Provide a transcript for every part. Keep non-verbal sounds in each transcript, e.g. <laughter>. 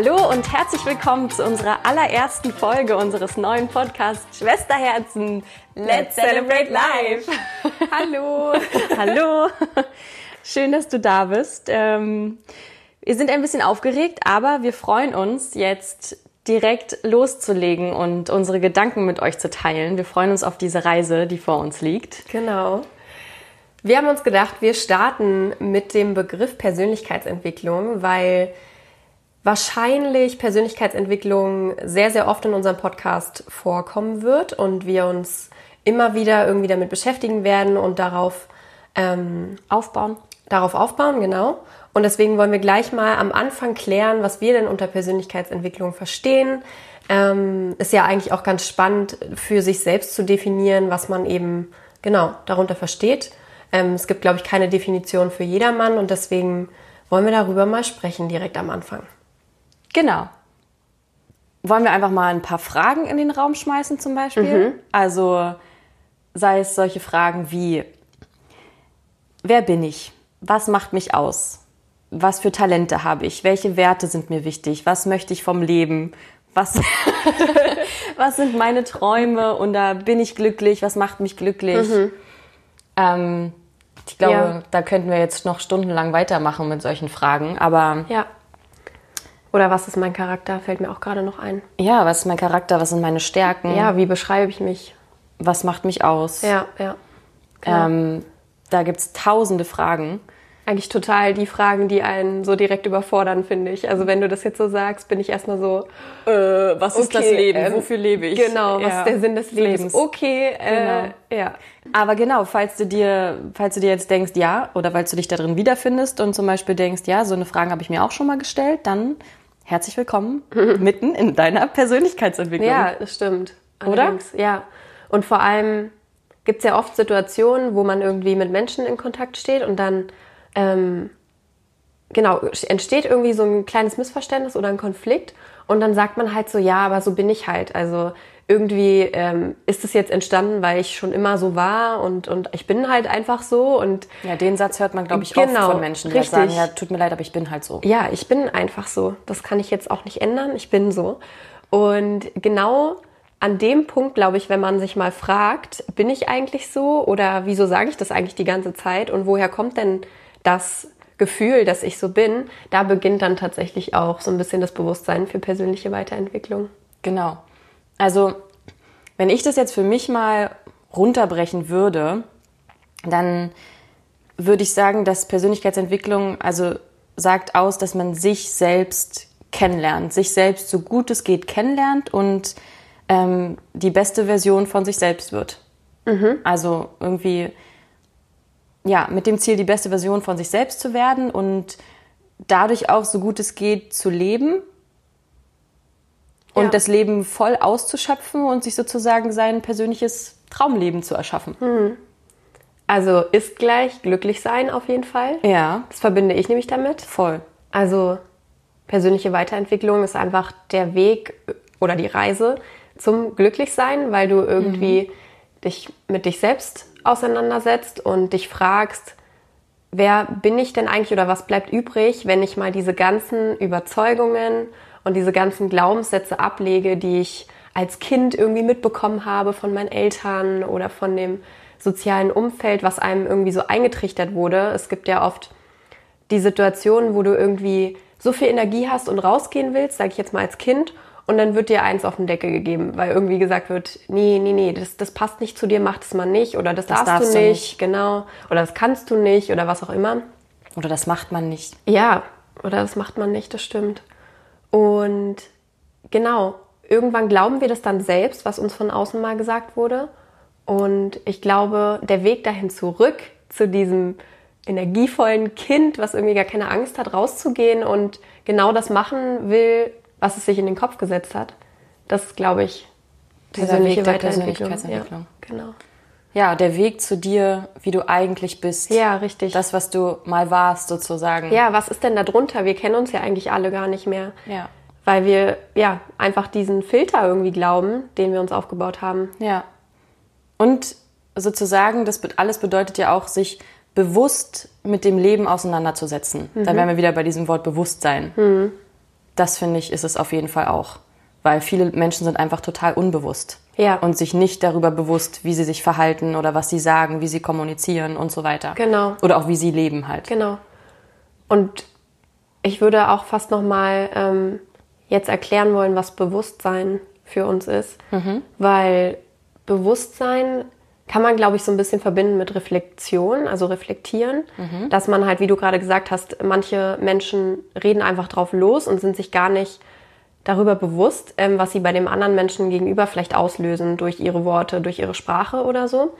Hallo und herzlich willkommen zu unserer allerersten Folge unseres neuen Podcasts Schwesterherzen. Let's celebrate life! <laughs> Hallo! <laughs> Hallo! Schön, dass du da bist. Ähm, wir sind ein bisschen aufgeregt, aber wir freuen uns jetzt direkt loszulegen und unsere Gedanken mit euch zu teilen. Wir freuen uns auf diese Reise, die vor uns liegt. Genau. Wir haben uns gedacht, wir starten mit dem Begriff Persönlichkeitsentwicklung, weil wahrscheinlich Persönlichkeitsentwicklung sehr, sehr oft in unserem Podcast vorkommen wird und wir uns immer wieder irgendwie damit beschäftigen werden und darauf ähm, Aufbauen. Darauf aufbauen, genau. Und deswegen wollen wir gleich mal am Anfang klären, was wir denn unter Persönlichkeitsentwicklung verstehen. Ähm, ist ja eigentlich auch ganz spannend für sich selbst zu definieren, was man eben genau darunter versteht. Ähm, es gibt, glaube ich, keine Definition für jedermann und deswegen wollen wir darüber mal sprechen direkt am Anfang. Genau. Wollen wir einfach mal ein paar Fragen in den Raum schmeißen zum Beispiel? Mhm. Also sei es solche Fragen wie, wer bin ich? Was macht mich aus? Was für Talente habe ich? Welche Werte sind mir wichtig? Was möchte ich vom Leben? Was, <laughs> was sind meine Träume? Und da bin ich glücklich? Was macht mich glücklich? Mhm. Ähm, ich glaube, ja. da könnten wir jetzt noch stundenlang weitermachen mit solchen Fragen. Aber ja. Oder was ist mein Charakter? Fällt mir auch gerade noch ein. Ja, was ist mein Charakter? Was sind meine Stärken? Ja, wie beschreibe ich mich? Was macht mich aus? Ja, ja. Ähm, da gibt es tausende Fragen. Eigentlich total die Fragen, die einen so direkt überfordern, finde ich. Also wenn du das jetzt so sagst, bin ich erstmal so, äh, was ist okay, das Leben? Ähm, Wofür lebe ich? Genau, was ja. ist der Sinn des Lebens? Lebens. Okay, äh, genau. ja. Aber genau, falls du dir, falls du dir jetzt denkst, ja, oder falls du dich da drin wiederfindest und zum Beispiel denkst, ja, so eine Frage habe ich mir auch schon mal gestellt, dann herzlich willkommen <laughs> mitten in deiner Persönlichkeitsentwicklung. Ja, das stimmt. Allerdings. Oder? Ja. Und vor allem gibt es ja oft Situationen, wo man irgendwie mit Menschen in Kontakt steht und dann ähm, genau entsteht irgendwie so ein kleines Missverständnis oder ein Konflikt und dann sagt man halt so, ja, aber so bin ich halt. Also irgendwie ähm, ist es jetzt entstanden, weil ich schon immer so war und, und ich bin halt einfach so und ja, den Satz hört man glaube ich genau, oft von Menschen, die halt sagen, ja, tut mir leid, aber ich bin halt so. Ja, ich bin einfach so. Das kann ich jetzt auch nicht ändern. Ich bin so und genau an dem Punkt, glaube ich, wenn man sich mal fragt, bin ich eigentlich so oder wieso sage ich das eigentlich die ganze Zeit und woher kommt denn das Gefühl, dass ich so bin, da beginnt dann tatsächlich auch so ein bisschen das Bewusstsein für persönliche Weiterentwicklung. Genau. Also, wenn ich das jetzt für mich mal runterbrechen würde, dann würde ich sagen, dass Persönlichkeitsentwicklung also sagt aus, dass man sich selbst kennenlernt, sich selbst so gut es geht kennenlernt und ähm, die beste Version von sich selbst wird. Mhm. Also irgendwie, ja, mit dem Ziel, die beste Version von sich selbst zu werden und dadurch auch so gut es geht zu leben und ja. das Leben voll auszuschöpfen und sich sozusagen sein persönliches Traumleben zu erschaffen. Mhm. Also ist gleich glücklich sein auf jeden Fall. Ja. Das verbinde ich nämlich damit. Voll. Also persönliche Weiterentwicklung ist einfach der Weg oder die Reise zum Glücklichsein, weil du irgendwie mhm. dich mit dich selbst auseinandersetzt und dich fragst, wer bin ich denn eigentlich oder was bleibt übrig, wenn ich mal diese ganzen Überzeugungen und diese ganzen Glaubenssätze ablege, die ich als Kind irgendwie mitbekommen habe von meinen Eltern oder von dem sozialen Umfeld, was einem irgendwie so eingetrichtert wurde. Es gibt ja oft die Situationen, wo du irgendwie so viel Energie hast und rausgehen willst, sage ich jetzt mal als Kind, und dann wird dir eins auf den Deckel gegeben, weil irgendwie gesagt wird, nee, nee, nee, das, das passt nicht zu dir, mach das mal nicht oder das, das darfst, darfst, du nicht, nicht, genau, oder das kannst du nicht oder was auch immer. Oder das macht man nicht. Ja, oder das macht man nicht, das stimmt. Und genau, irgendwann glauben wir das dann selbst, was uns von außen mal gesagt wurde. Und ich glaube, der Weg dahin zurück zu diesem energievollen Kind, was irgendwie gar keine Angst hat, rauszugehen und genau das machen will, was es sich in den Kopf gesetzt hat. Das ist, glaube ich, persönliche Weg Persönlichkeitsentwicklung. Ja, genau. Ja, der Weg zu dir, wie du eigentlich bist. Ja, richtig. Das, was du mal warst, sozusagen. Ja, was ist denn da drunter? Wir kennen uns ja eigentlich alle gar nicht mehr. Ja. Weil wir, ja, einfach diesen Filter irgendwie glauben, den wir uns aufgebaut haben. Ja. Und sozusagen, das alles bedeutet ja auch, sich bewusst mit dem Leben auseinanderzusetzen. Mhm. Dann wären wir wieder bei diesem Wort Bewusstsein. Mhm das finde ich, ist es auf jeden Fall auch. Weil viele Menschen sind einfach total unbewusst. Ja. Und sich nicht darüber bewusst, wie sie sich verhalten oder was sie sagen, wie sie kommunizieren und so weiter. Genau. Oder auch wie sie leben halt. Genau. Und ich würde auch fast noch mal ähm, jetzt erklären wollen, was Bewusstsein für uns ist, weil Bewusstsein kann man, glaube ich, so ein bisschen verbinden mit Reflexion, also reflektieren, dass man halt, wie du gerade gesagt hast, manche Menschen reden einfach drauf los und sind sich gar nicht darüber bewusst, ähm, was sie bei dem anderen Menschen gegenüber vielleicht auslösen durch ihre Worte, durch ihre Sprache oder so.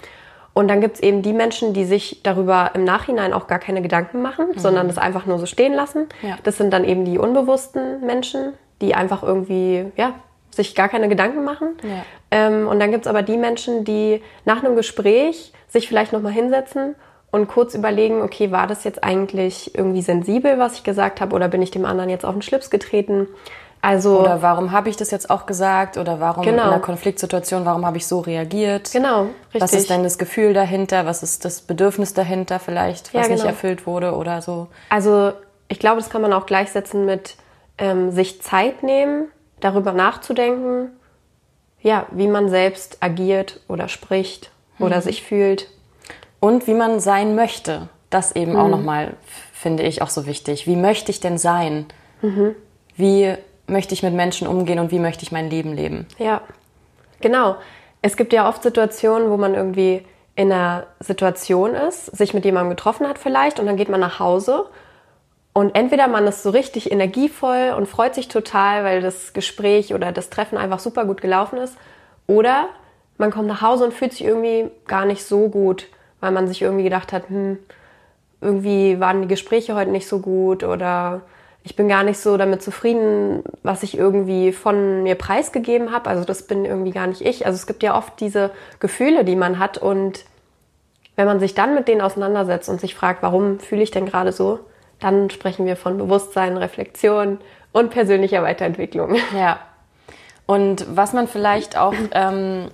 Und dann gibt's eben die Menschen, die sich darüber im Nachhinein auch gar keine Gedanken machen, sondern das einfach nur so stehen lassen. Ja. Das sind dann eben die unbewussten Menschen, die einfach irgendwie, ja, sich gar keine Gedanken machen. Ja. Ähm, und dann gibt's aber die Menschen, die nach einem Gespräch sich vielleicht nochmal hinsetzen und kurz überlegen, okay, war das jetzt eigentlich irgendwie sensibel, was ich gesagt habe, oder bin ich dem anderen jetzt auf den Schlips getreten? Also Oder warum habe ich das jetzt auch gesagt? Oder warum Genau. in einer Konfliktsituation, warum habe ich so reagiert? genau, richtig. Was ist denn das Gefühl dahinter? Was ist das Bedürfnis dahinter vielleicht, Ja, was nicht genau. erfüllt wurde oder so? Also ich glaube, das kann man auch gleichsetzen mit ähm, sich Zeit nehmen, darüber nachzudenken, ja, wie man selbst agiert oder spricht oder sich fühlt. Und wie man sein möchte. Das eben auch nochmal, finde ich, auch so wichtig. Wie möchte ich denn sein? Wie möchte ich mit Menschen umgehen und wie möchte ich mein Leben leben? Ja, genau. Es gibt ja oft Situationen, wo man irgendwie in einer Situation ist, sich mit jemandem getroffen hat vielleicht und dann geht man nach Hause und entweder man ist so richtig energievoll und freut sich total, weil das Gespräch oder das Treffen einfach super gut gelaufen ist oder man kommt nach Hause und fühlt sich irgendwie gar nicht so gut, weil man sich irgendwie gedacht hat, hm, irgendwie waren die Gespräche heute nicht so gut oder ich bin gar nicht so damit zufrieden, was ich irgendwie von mir preisgegeben habe. Also das bin irgendwie gar nicht ich. Also es gibt ja oft diese Gefühle, die man hat und wenn man sich dann mit denen auseinandersetzt und sich fragt, warum fühle ich denn gerade so, dann sprechen wir von Bewusstsein, Reflexion und persönlicher Weiterentwicklung. Ja. Und was man vielleicht auch, ähm,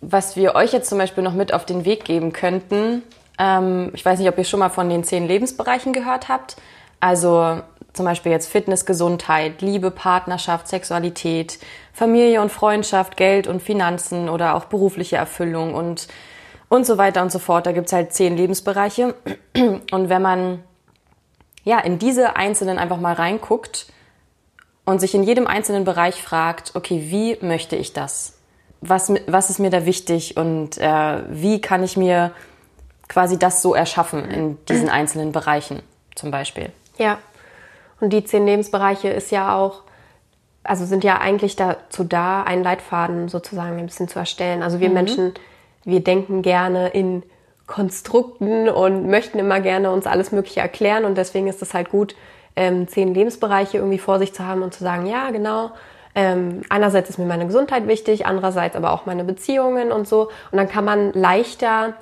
was wir euch jetzt zum Beispiel noch mit auf den Weg geben könnten, ähm, ich weiß nicht, ob ihr schon mal von den zehn Lebensbereichen gehört habt. Also zum Beispiel jetzt Fitness, Gesundheit, Liebe, Partnerschaft, Sexualität, Familie und Freundschaft, Geld und Finanzen oder auch berufliche Erfüllung und, und so weiter und so fort. Da gibt's halt zehn Lebensbereiche. Und wenn man ja in diese einzelnen einfach mal reinguckt, und sich in jedem einzelnen Bereich fragt, okay, wie möchte ich das? Was, was ist mir da wichtig und äh, wie kann ich mir quasi das so erschaffen in diesen <clears throat> einzelnen Bereichen zum Beispiel? Ja. Und die zehn Lebensbereiche ist ja auch, also sind ja eigentlich dazu da, einen Leitfaden sozusagen ein bisschen zu erstellen. Also wir Menschen, wir denken gerne in Konstrukten und möchten immer gerne uns alles Mögliche erklären und deswegen ist es halt gut, ähm, zehn Lebensbereiche irgendwie vor sich zu haben und zu sagen, ja, genau. Ähm, einerseits ist mir meine Gesundheit wichtig, andererseits aber auch meine Beziehungen und so. Und dann kann man leichter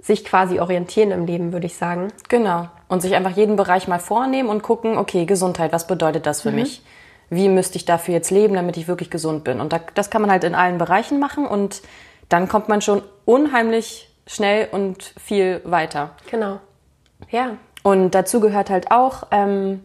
sich quasi orientieren im Leben, würde ich sagen. Genau. Und sich einfach jeden Bereich mal vornehmen und gucken, okay, Gesundheit, was bedeutet das für mich? Wie müsste ich dafür jetzt leben, damit ich wirklich gesund bin? Und da, das kann man halt in allen Bereichen machen und dann kommt man schon unheimlich schnell und viel weiter. Genau. Ja. Und dazu gehört halt auch, ähm,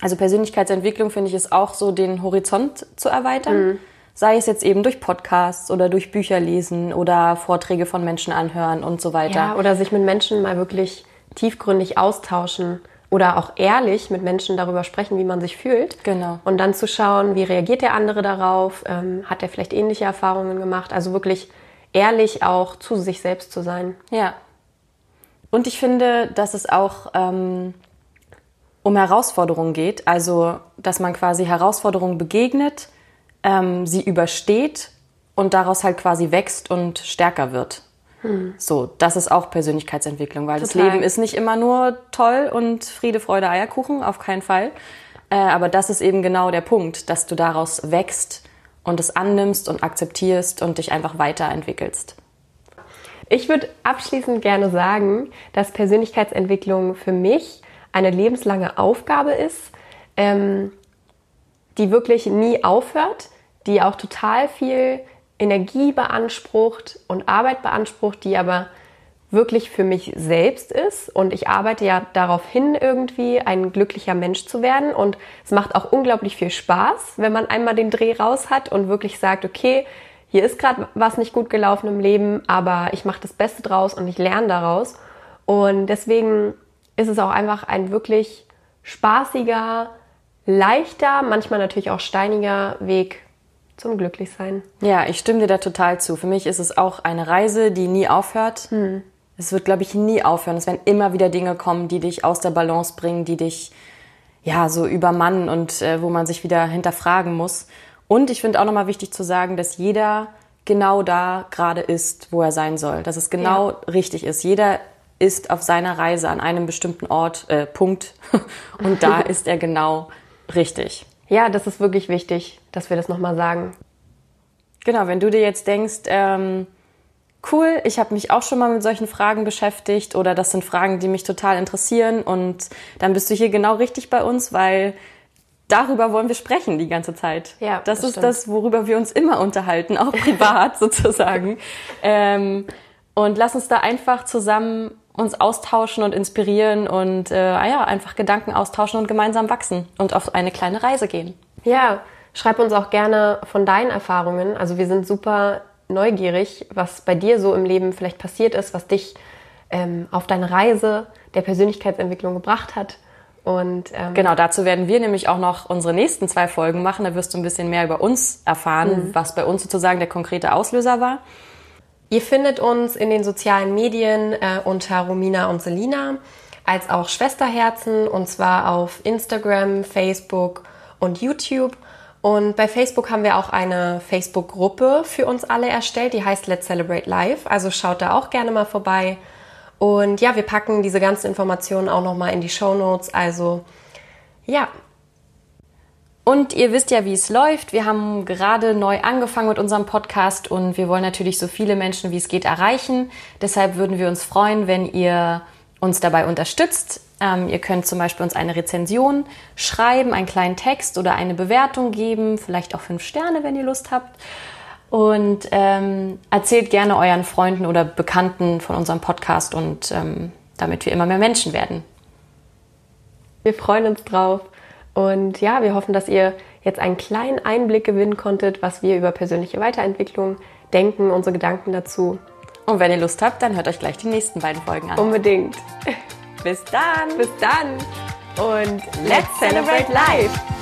also Persönlichkeitsentwicklung finde ich ist auch so, den Horizont zu erweitern. Sei es jetzt eben durch Podcasts oder durch Bücher lesen oder Vorträge von Menschen anhören und so weiter. Ja, oder sich mit Menschen mal wirklich tiefgründig austauschen oder auch ehrlich mit Menschen darüber sprechen, wie man sich fühlt. Genau. Und dann zu schauen, wie reagiert der andere darauf? Ähm, hat er vielleicht ähnliche Erfahrungen gemacht? Also wirklich ehrlich auch zu sich selbst zu sein. Ja. Und ich finde, dass es auch ähm, um Herausforderungen geht. Also, dass man quasi Herausforderungen begegnet, ähm, sie übersteht und daraus halt quasi wächst und stärker wird. So, das ist auch Persönlichkeitsentwicklung, weil das Total. Leben ist nicht immer nur toll und Friede, Freude, Eierkuchen, auf keinen Fall. Äh, aber das ist eben genau der Punkt, dass du daraus wächst und es annimmst und akzeptierst und dich einfach weiterentwickelst. Ich würde abschließend gerne sagen, dass Persönlichkeitsentwicklung für mich eine lebenslange Aufgabe ist, ähm, die wirklich nie aufhört, die auch total viel Energie beansprucht und Arbeit beansprucht, die aber wirklich für mich selbst ist. Und ich arbeite ja darauf hin, irgendwie ein glücklicher Mensch zu werden. Und es macht auch unglaublich viel Spaß, wenn man einmal den Dreh raus hat und wirklich sagt, okay, hier ist gerade was nicht gut gelaufen im Leben, aber ich mache das Beste draus und ich lerne daraus. Und deswegen ist es auch einfach ein wirklich spaßiger, leichter, manchmal natürlich auch steiniger Weg zum Glücklichsein. Ja, ich stimme dir da total zu. Für mich ist es auch eine Reise, die nie aufhört. Hm. Es wird, glaube ich, nie aufhören. Es werden immer wieder Dinge kommen, die dich aus der Balance bringen, die dich ja so übermannen und äh, wo man sich wieder hinterfragen muss. Und ich finde auch nochmal wichtig zu sagen, dass jeder genau da gerade ist, wo er sein soll. Dass es genau ja. richtig ist. Jeder ist auf seiner Reise an einem bestimmten Ort, äh, Punkt. <laughs> Und da <laughs> ist er genau richtig. Ja, das ist wirklich wichtig, dass wir das nochmal sagen. Genau, wenn du dir jetzt denkst, ähm, cool, ich habe mich auch schon mal mit solchen Fragen beschäftigt oder das sind Fragen, die mich total interessieren und dann bist du hier genau richtig bei uns, weil darüber wollen wir sprechen die ganze Zeit. Ja, das, das ist stimmt. das, worüber wir uns immer unterhalten, auch <laughs> privat sozusagen. Ähm, und lass uns da einfach zusammen uns austauschen und inspirieren und äh, ah ja, einfach Gedanken austauschen und gemeinsam wachsen und auf eine kleine Reise gehen. Ja, schreib uns auch gerne von deinen Erfahrungen. Also wir sind super neugierig, was bei dir so im Leben vielleicht passiert ist, was dich ähm, auf deine Reise der Persönlichkeitsentwicklung gebracht hat. Und ähm, genau, dazu werden wir nämlich auch noch unsere nächsten zwei Folgen machen. Da wirst du ein bisschen mehr über uns erfahren, mhm. was bei uns sozusagen der konkrete Auslöser war. Ihr findet uns in den sozialen Medien äh, unter Romina und Selina, als auch Schwesterherzen, und zwar auf Instagram, Facebook und YouTube. Und bei Facebook haben wir auch eine Facebook-Gruppe für uns alle erstellt, die heißt Let's Celebrate Life. Also schaut da auch gerne mal vorbei. Und ja, wir packen diese ganzen Informationen auch nochmal in die Show Notes. Also ja, und ihr wisst ja, wie es läuft. Wir haben gerade neu angefangen mit unserem Podcast und wir wollen natürlich so viele Menschen, wie es geht, erreichen. Deshalb würden wir uns freuen, wenn ihr uns dabei unterstützt. Ähm, ihr könnt zum Beispiel uns eine Rezension schreiben, einen kleinen Text oder eine Bewertung geben, vielleicht auch fünf Sterne, wenn ihr Lust habt. Und ähm, erzählt gerne euren Freunden oder Bekannten von unserem Podcast und ähm, damit wir immer mehr Menschen werden. Wir freuen uns drauf. Und ja, wir hoffen, dass ihr jetzt einen kleinen Einblick gewinnen konntet, was wir über persönliche Weiterentwicklung denken, unsere Gedanken dazu. Und wenn ihr Lust habt, dann hört euch gleich die nächsten beiden Folgen an. Unbedingt. Bis dann. Bis dann. Und let's celebrate life.